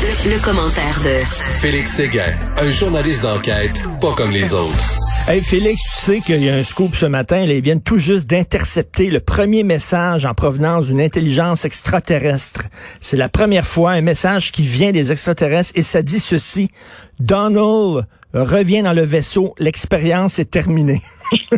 Le commentaire de Félix Séguin, un journaliste d'enquête pas comme les autres. Hey Félix, tu sais qu'il y a un scoop ce matin. Là, ils viennent tout juste d'intercepter le premier message en provenance d'une intelligence extraterrestre. C'est la première fois un message qui vient des extraterrestres et ça dit ceci. Donald revient dans le vaisseau. L'expérience est terminée.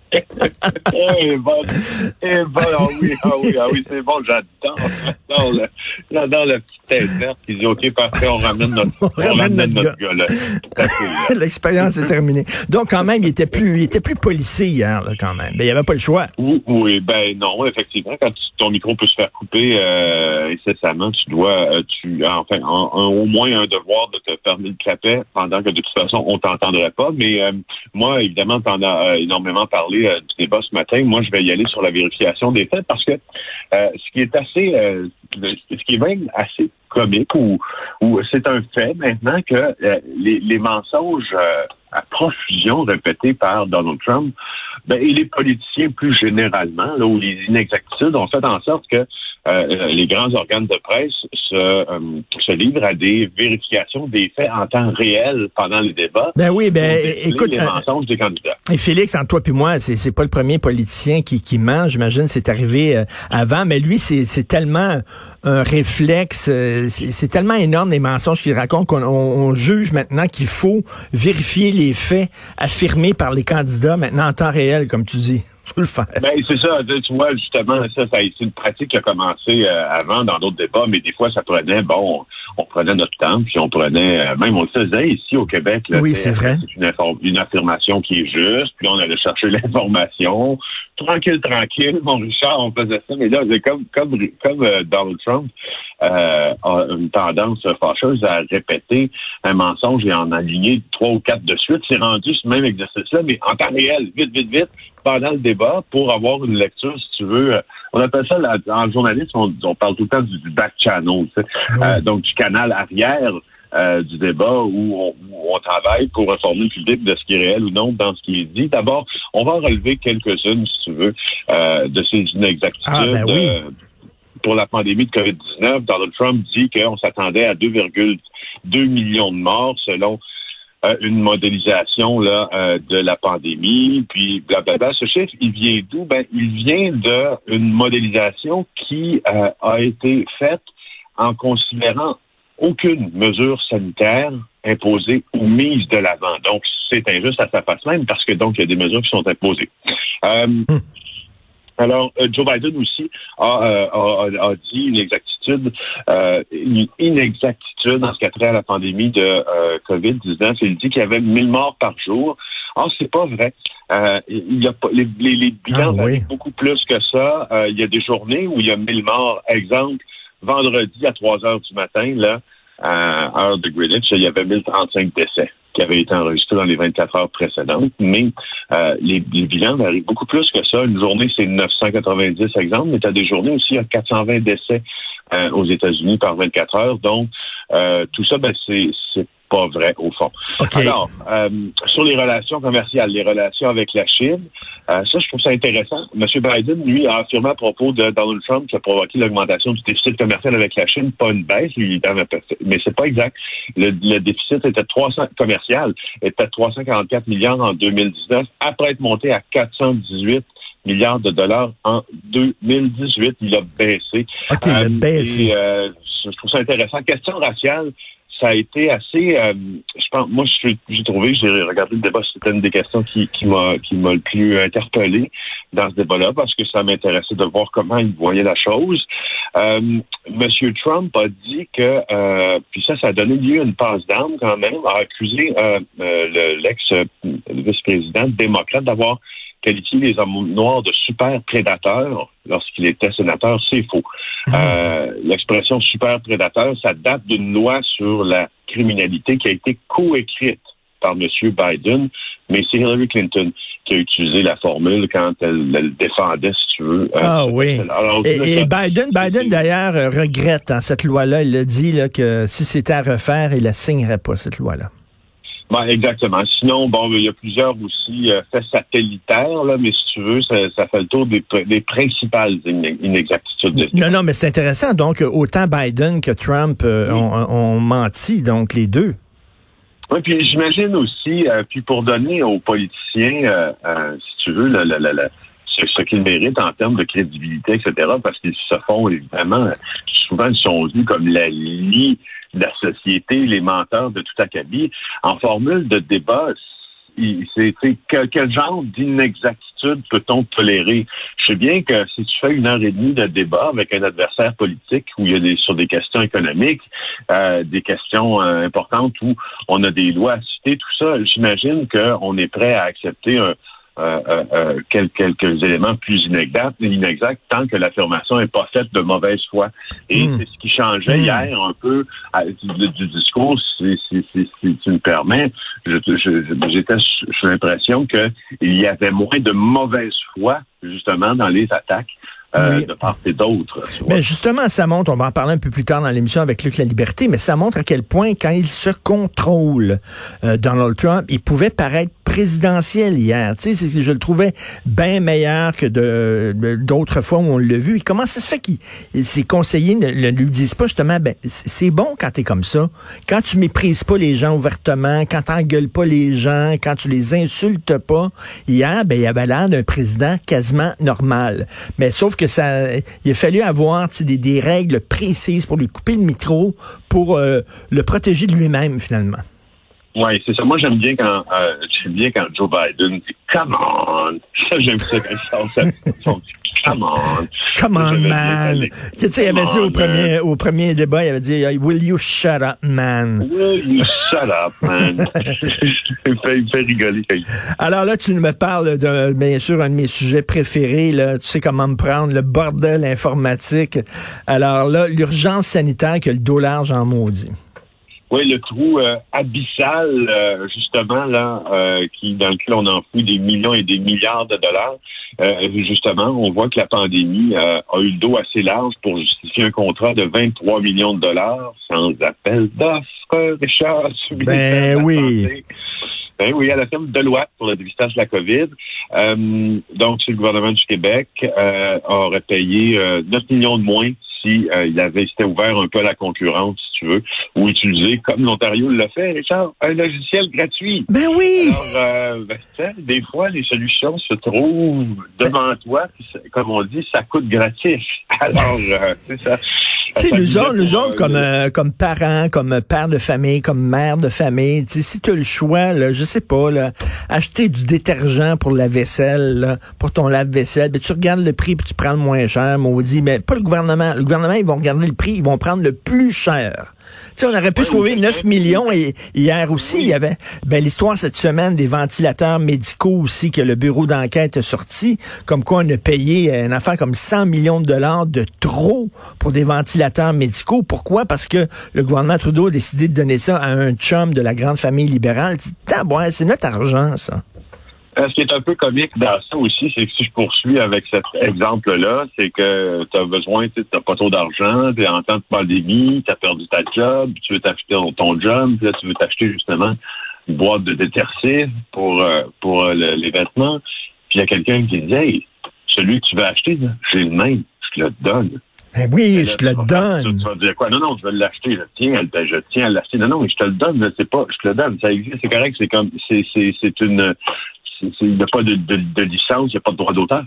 eh, bon, eh, bon, ah oui, ah oui, ah oui, c'est bon, j'adore, j'adore le, j'adore le petit tête verte qui dit, OK, parfait, on ramène notre, on, ramène notre notre gars. L'expérience est terminée. Donc quand même, il était plus, il était plus policier hier, là, quand même. Ben, il n'y avait pas le choix. Oui, oui, ben non, effectivement, quand tu- ton micro peut se faire couper euh, incessamment, tu dois, euh, tu, enfin, en- en- au moins un devoir de te fermer le clapet pendant que de toute façon on t'entendrait pas. Mais euh, moi, évidemment, tu en as euh, énormément parlé du débat ce matin. Moi, je vais y aller sur la vérification des faits parce que ce qui est assez, ce qui est même assez comique ou, ou c'est un fait maintenant que euh, les, les mensonges euh, à profusion répétés par Donald Trump ben, et les politiciens plus généralement, là, ou les inexactitudes ont fait en sorte que euh, les grands organes de presse se, euh, se livrent à des vérifications des faits en temps réel pendant les débats. Ben oui, ben écoute, les euh, mensonges des candidats. Et Félix, entre toi puis moi, c'est c'est pas le premier politicien qui, qui ment. J'imagine c'est arrivé euh, avant, mais lui, c'est c'est tellement un réflexe, c'est c'est tellement énorme les mensonges qu'il raconte qu'on on- on juge maintenant qu'il faut vérifier les faits affirmés par les candidats maintenant en temps réel, comme tu dis. Faut le faire. Ben, c'est ça. Tu vois, justement, ça, ça c'est une pratique qui a commencé euh, avant dans d'autres débats, mais des fois, ça prenait, bon, on prenait notre temps, puis on prenait, euh, même on le faisait ici au Québec. Là, Oui, c'est vrai. C'est une, affirmation qui est juste, puis on allait chercher l'information. Tranquille, tranquille, mon Richard, on faisait ça, mais là, c'est comme, comme, comme euh, Donald Trump euh, a une tendance fâcheuse à répéter un mensonge et en aligner trois ou quatre de suite. C'est rendu ce même exercice-là, mais en temps réel, vite, vite, vite, pendant le débat, pour avoir une lecture, si tu veux. On appelle ça, la- en journalisme, on, on parle tout le temps du, du back channel. Euh, donc du canal arrière euh, du débat où on, où on travaille pour informer le public de ce qui est réel ou non dans ce qui est dit. D'abord, on va relever quelques-unes, si tu veux, euh, de ces inexactitudes. Ah, ben oui. euh, pour la pandémie de COVID-19, Donald Trump dit qu'on s'attendait à 2,2 millions de morts selon euh, une modélisation là, euh, de la pandémie, puis blablabla. Ce chiffre, il vient d'où? Ben, il vient d'une modélisation qui euh, a été faite en considérant aucune mesure sanitaire imposée ou mise de l'avant. Donc, c'est injuste à sa face même parce que donc il y a des mesures qui sont imposées. Euh, alors, euh, Joe Biden aussi a, euh, a, a- dit une exactitude, euh, une inexactitude en ce qui a trait à la pandémie de euh, COVID-19. Il dit qu'il y avait 1000 morts par jour. Or, c'est pas vrai. Euh, il y a pas, les, les, les bilans Ah, oui. beaucoup plus que ça. Euh, il y a des journées où il y a 1000 morts. Exemple, vendredi à 3 heures du matin, là, à heure de Greenwich, il y avait 1035 décès qui avaient été enregistrés dans les 24 heures précédentes, mais euh, les, les bilans varient beaucoup plus que ça. Une journée, c'est 990 exemples, mais tu as des journées aussi, il y a 420 décès euh, aux États-Unis par 24 heures. Donc, euh, tout ça, ben, c'est c'est pas vrai au fond. Alors, euh, sur les relations commerciales, les relations avec la Chine, euh, ça, je trouve ça intéressant. M. Biden, lui, a affirmé à propos de Donald Trump qui a provoqué l'augmentation du déficit commercial avec la Chine, pas une baisse, lui, mais c'est pas exact. Le, le déficit était 300 commercial était de 344 milliards en 2019, après être monté à 418 milliards de dollars en 2018. Il a baissé. OK, il a Euh, baissé. et, euh, je trouve ça intéressant. Question raciale, ça a été assez. euh, je pense, moi, j'ai trouvé, j'ai regardé le débat, c'était une des questions qui, m'a qui m'a le plus interpellé dans ce débat-là parce que ça m'intéressait de voir comment il voyait la chose. Euh, Monsieur Trump a dit que, euh, puis ça, ça a donné lieu à une passe d'armes quand même, a accusé euh, euh, le- l'ex-vice-président démocrate d'avoir qualifier les hommes noirs de super prédateurs lorsqu'il était sénateur, c'est faux. Euh, L'expression super prédateur, ça date d'une loi sur la criminalité qui a été coécrite par M. Biden, mais c'est Hillary Clinton qui a utilisé la formule quand elle, elle défendait, si tu veux. euh, Ah oui. Alors, Et, là, et ça- Biden, Biden d'ailleurs regrette hein, cette loi-là. Il a dit là, que si c'était à refaire, il la signerait pas cette loi-là. Ben, exactement. Sinon, bon, il y a plusieurs aussi euh, faits satellitaires, là, mais si tu veux, ça, ça fait le tour des, des principales ine- inexactitudes. Non, non, mais c'est intéressant. Donc, autant Biden que Trump euh, Oui. ont, ont menti, donc les deux. Oui, puis j'imagine aussi, euh, puis pour donner aux politiciens, si tu veux, ce, ce qu'ils méritent en termes de crédibilité, etc., parce qu'ils se font évidemment, souvent ils sont vus comme la lie de la société, les menteurs de tout acabit. En formule de débat, c'est c'est que- quel genre d'inexactitude peut-on tolérer? Je sais bien que si tu fais une heure et demie de débat avec un adversaire politique où il y a des sur des questions économiques, euh, des questions euh, importantes où on a des lois à citer, tout ça, j'imagine qu'on est prêt à accepter un, euh, euh, euh, quel- quelques éléments plus inexacts, inexacts tant que l'affirmation n'est pas faite de mauvaise foi. Et Mm. c'est ce qui changeait Mm. hier un peu à- du, du discours, si, si, si- si tu me permets. Je- je- je- J'étais sous sous l'impression qu'il y avait moins de mauvaise foi, justement, dans les attaques euh, Oui. de part et d'autre. tu vois. Mais justement, ça montre, on va en parler un peu plus tard dans l'émission avec Luc La Liberté, mais ça montre à quel point, quand il se contrôle, euh, Donald Trump, il pouvait paraître présidentiel hier. Tu sais, c'est- je le trouvais bien meilleur que de d'autres fois où on l'a vu. Et comment ça se fait qu'il ses conseillers ne, ne lui disent pas justement, ben c'est bon quand t'es comme ça, quand tu méprises pas les gens ouvertement, quand t'engueules pas les gens, quand tu les insultes pas. Hier, ben il avait l'air d'un président quasiment normal. Mais sauf que il a fallu avoir des règles précises pour lui couper le micro, pour euh, le protéger de lui-même finalement. Oui, c'est ça. Moi, j'aime bien quand euh, j'aime bien quand Joe Biden dit Come on. Ça, j'aime ça quand ça. son Come on. Come on, man. Tu sais, il avait dit au premier, au premier débat, il avait dit, Will you shut up, man? Will you shut up, man? il, fait, il fait rigoler Alors là, tu me parles de, bien sûr, un de mes sujets préférés, là. Tu sais comment me prendre, le bordel informatique. Alors là, l'urgence sanitaire que le dos large en maudit. Oui, le trou euh, abyssal, euh, justement, là, euh, qui dans lequel on enfoui des millions et des milliards de dollars. Euh, justement, on voit que la pandémie euh, a eu le dos assez large pour justifier un contrat de 23 millions de dollars sans appel d'offres, Richard. Ben oui. Santé. Ben oui, à la firme Deloitte pour le dépistage de la COVID. Euh, donc, si le gouvernement du Québec euh, aurait payé euh, 9 millions de moins si euh, il avait été ouvert un peu à la concurrence, si tu veux, ou utilisé, comme l'Ontario l'a fait, Richard, un logiciel gratuit. Ben oui! Alors, euh, ben, des fois, les solutions se trouvent devant toi, puis comme on dit, ça coûte gratis. Alors, euh, c'est ça. Sais, nous autres, nous autres, comme, euh, comme parents, comme père de famille, comme mère de famille, si tu as le choix, là, je sais pas, là, acheter du détergent pour la vaisselle, là, pour ton lave-vaisselle, ben, tu regardes le prix puis tu prends le moins cher, maudit, mais pas le gouvernement. Le gouvernement, ils vont regarder le prix, ils vont prendre le plus cher. Tu sais, on aurait pu Oui, sauver oui, 9 oui. millions et hier aussi, il y avait ben, l'histoire cette semaine des ventilateurs médicaux aussi que le bureau d'enquête a sorti, comme quoi on a payé euh, une affaire comme 100 millions de dollars de trop pour des ventilateurs médicaux. Pourquoi? Parce que le gouvernement Trudeau a décidé de donner ça à un chum de la grande famille libérale. C'est notre argent, ça. Euh, Ce qui est un peu comique dans ça aussi, c'est que si je poursuis avec cet exemple-là, c'est que tu as besoin, tu n'as pas trop d'argent, tu es en temps de pandémie, tu as perdu ta job, tu veux t'acheter ton, ton job, puis là, tu veux t'acheter justement une boîte de détersive pour, euh, pour euh, le- les vêtements. Puis il y a quelqu'un qui dit Hey, celui que tu veux acheter, j'ai le même, je te le donne. Ben oui, Là, je te le vas donne. Tu, vas dire quoi? Non, non, je vais l'acheter, je tiens, à le- je tiens à l'acheter. Non, non, mais je te le donne, je sais pas, je te le donne. Ça existe, c'est correct, c'est comme, c'est, c'est, c'est une, c'est- c'est- il n'y a pas de, de, de licence, il n'y a pas de droit d'auteur.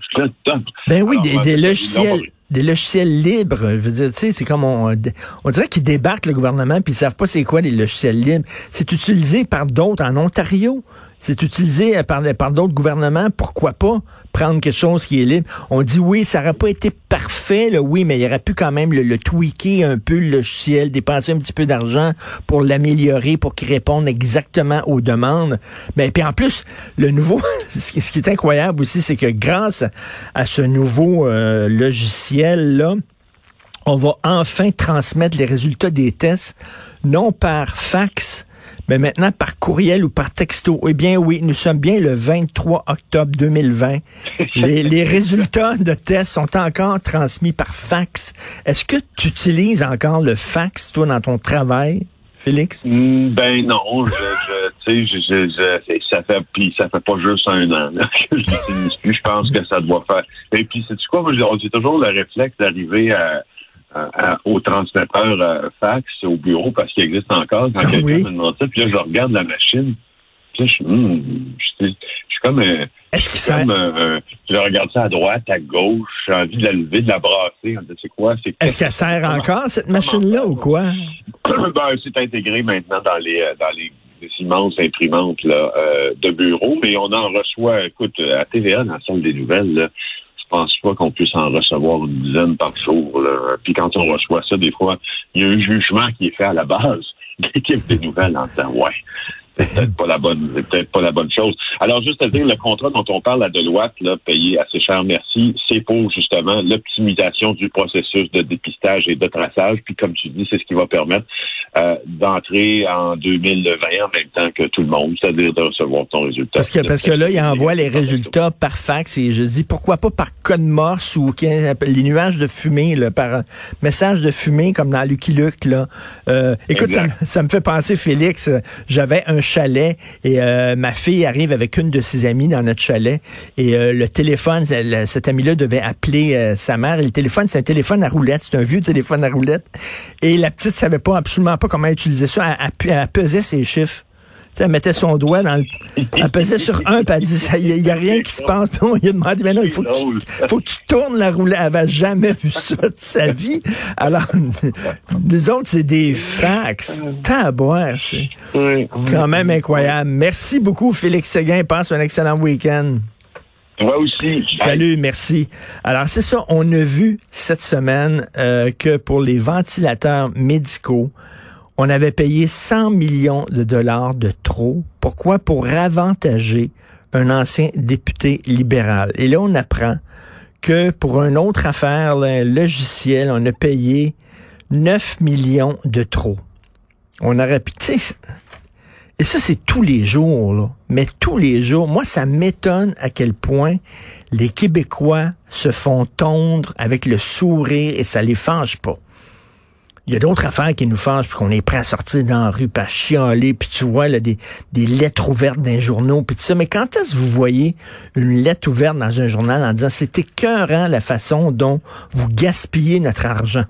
Ben oui, Alors, des, euh, logiciels, des logiciels libres. Je veux dire, tu sais, c'est comme on, on dirait qu'ils débarquent le gouvernement puis ils savent pas c'est quoi les logiciels libres. C'est utilisé par d'autres en Ontario. C'est utilisé par, par d'autres gouvernements, pourquoi pas prendre quelque chose qui est libre? On dit oui, ça n'aurait pas été parfait, là, oui, mais il aurait pu quand même le, tweaker un peu le logiciel, dépenser un petit peu d'argent pour l'améliorer, pour qu'il réponde exactement aux demandes. Mais puis en plus, le nouveau, ce qui est incroyable aussi, c'est que grâce à ce nouveau euh, logiciel-là, on va enfin transmettre les résultats des tests, non par fax, mais maintenant par courriel ou par texto. Eh bien oui, nous sommes bien le 23 octobre 2020. les, les résultats de tests sont encore transmis par fax. Est-ce que tu utilises encore le fax, toi, dans ton travail? Félix? Mm, ben non, je, je, je, je, ça fait puis ça fait pas juste un an que je l'utilise plus. Je pense que ça doit faire. Et puis c'est quoi, moi j'ai toujours le réflexe d'arriver à au transmetteur euh, fax au bureau parce qu'il existe encore quand ah quelqu'un me demande ça. Puis là, je regarde la machine. Puis là, je, hmm, je, suis comme un. Est-ce que ça... je regarde ça à droite, à gauche. J'ai envie de la lever, de la brasser. C'est quoi? Est-ce qu'elle sert encore, cette machine-là, ou quoi? ben, c'est intégré maintenant dans les euh, dans les immenses imprimantes là, euh, de bureau, mais on en reçoit, écoute, à TVA, dans la salle des nouvelles, là, pense pas qu'on puisse en recevoir une dizaine par jour. Là. Puis quand on reçoit ça, des fois, il y a un jugement qui est fait à la base l'équipe des nouvelles en disant ouais, c'est peut-être pas la bonne, c'est peut-être pas la bonne chose. Alors, juste à dire, le contrat dont on parle à Deloitte, là, payé assez cher, merci, c'est pour justement l'optimisation du processus de dépistage et de traçage. Puis, comme tu dis, c'est ce qui va permettre euh, d'entrer en 2020 en même temps que tout le monde, c'est-à-dire de recevoir ton résultat. Parce que, parce que là, il envoie les résultats par fax et je dis pourquoi pas par code morse ou les nuages de fumée, là, par message de fumée comme dans Lucky Luke. Là. Euh, écoute, ça, ça, me fait penser, Félix, j'avais un chalet et euh, ma fille arrive avec une de ses amies dans notre chalet et euh, le téléphone, cet ami-là devait appeler sa mère et le téléphone, c'est un téléphone à roulette, c'est un vieux téléphone à roulette et la petite savait pas absolument pas comment utiliser ça, elle, elle pesait ses chiffres elle mettait son doigt dans le... Elle pesait sur un, puis elle dit, il n'y a, rien qui se passe. Puis on lui a demandé, mais non, il faut que, tu, faut que tu tournes la roulette. Elle n'avait jamais vu ça de sa vie. Alors, les autres, c'est des fax. Taboire, c'est quand même incroyable. Merci beaucoup, Félix Séguin. Passe un excellent week-end. Moi aussi. Salut, merci. Alors, c'est ça, on a vu cette semaine euh, que pour les ventilateurs médicaux, on avait payé 100 millions de dollars de trop. Pourquoi? Pour avantager un ancien député libéral. Et là, on apprend que pour une autre affaire, un logiciel, on a payé 9 millions de trop. On aurait. Et ça, c'est tous les jours, là. Mais tous les jours. Moi, ça m'étonne à quel point les Québécois se font tondre avec le sourire et ça les fâche pas. Il y a d'autres affaires qui nous fâchent, puis qu'on est prêt à sortir dans la rue, puis à chialer, puis tu vois là, des, lettres ouvertes dans les journaux, puis tout ça. Mais quand est-ce que vous voyez une lettre ouverte dans un journal en disant c'est écœurant la façon dont vous gaspillez notre argent?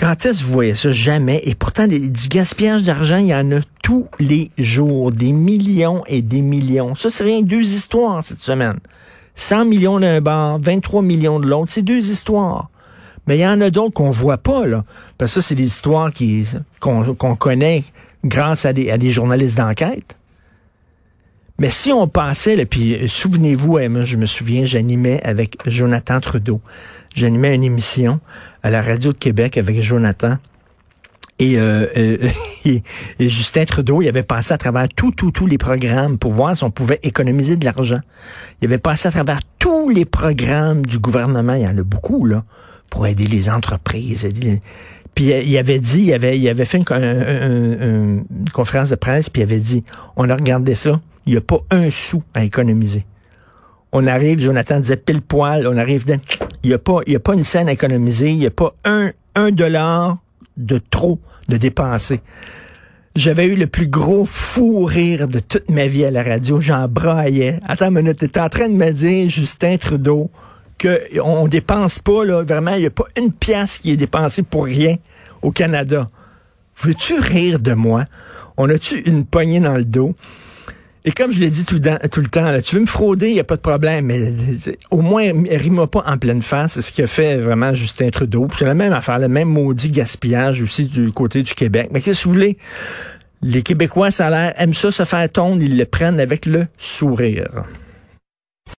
Quand est-ce que vous voyez ça? Jamais. Et pourtant, du gaspillage d'argent, il y en a tous les jours. Des millions et des millions. Ça, c'est rien deux histoires cette semaine. 100 millions d'un bar, 23 millions de l'autre. C'est deux histoires. Mais il y en a d'autres qu'on voit pas, là. Parce que ça, c'est des histoires qui, qu'on, connaît grâce à des, à des journalistes d'enquête. Mais si on passait, là, puis euh, souvenez-vous, hein, je me souviens, j'animais avec Jonathan Trudeau. J'animais une émission à la radio de Québec avec Jonathan. Et, euh, euh et, Justin Trudeau, il avait passé à travers tout, tout, tous les programmes pour voir si on pouvait économiser de l'argent. Il avait passé à travers tous les programmes du gouvernement. Il y en a beaucoup, là pour aider les entreprises. Puis euh, il avait dit, il avait, il avait fait une, conférence de presse, puis il avait dit, on a regardé ça, il n'y a pas un sou à économiser. On arrive, Jonathan disait pile poil, on arrive, il n'y a pas, y a pas une scène à économiser, il n'y a pas un, un dollar de trop de dépenser. J'avais eu le plus gros fou rire de toute ma vie à la radio. J'en braillais. Attends une minute, t'es en train de me dire, Justin Trudeau, qu'on dépense pas, là, vraiment, il n'y a pas une pièce qui est dépensée pour rien au Canada. Veux-tu rire de moi? On a-tu une poignée dans le dos? Et comme je l'ai dit tout, le temps, là, tu veux me frauder, il n'y a pas de problème, mais au moins, rime pas en pleine face. C'est ce que fait vraiment Justin Trudeau. C'est la même affaire, le même maudit gaspillage aussi du côté du Québec. Mais qu'est-ce que vous voulez? Les Québécois, ça a l'air, aiment ça se faire tondre, ils le prennent avec le sourire.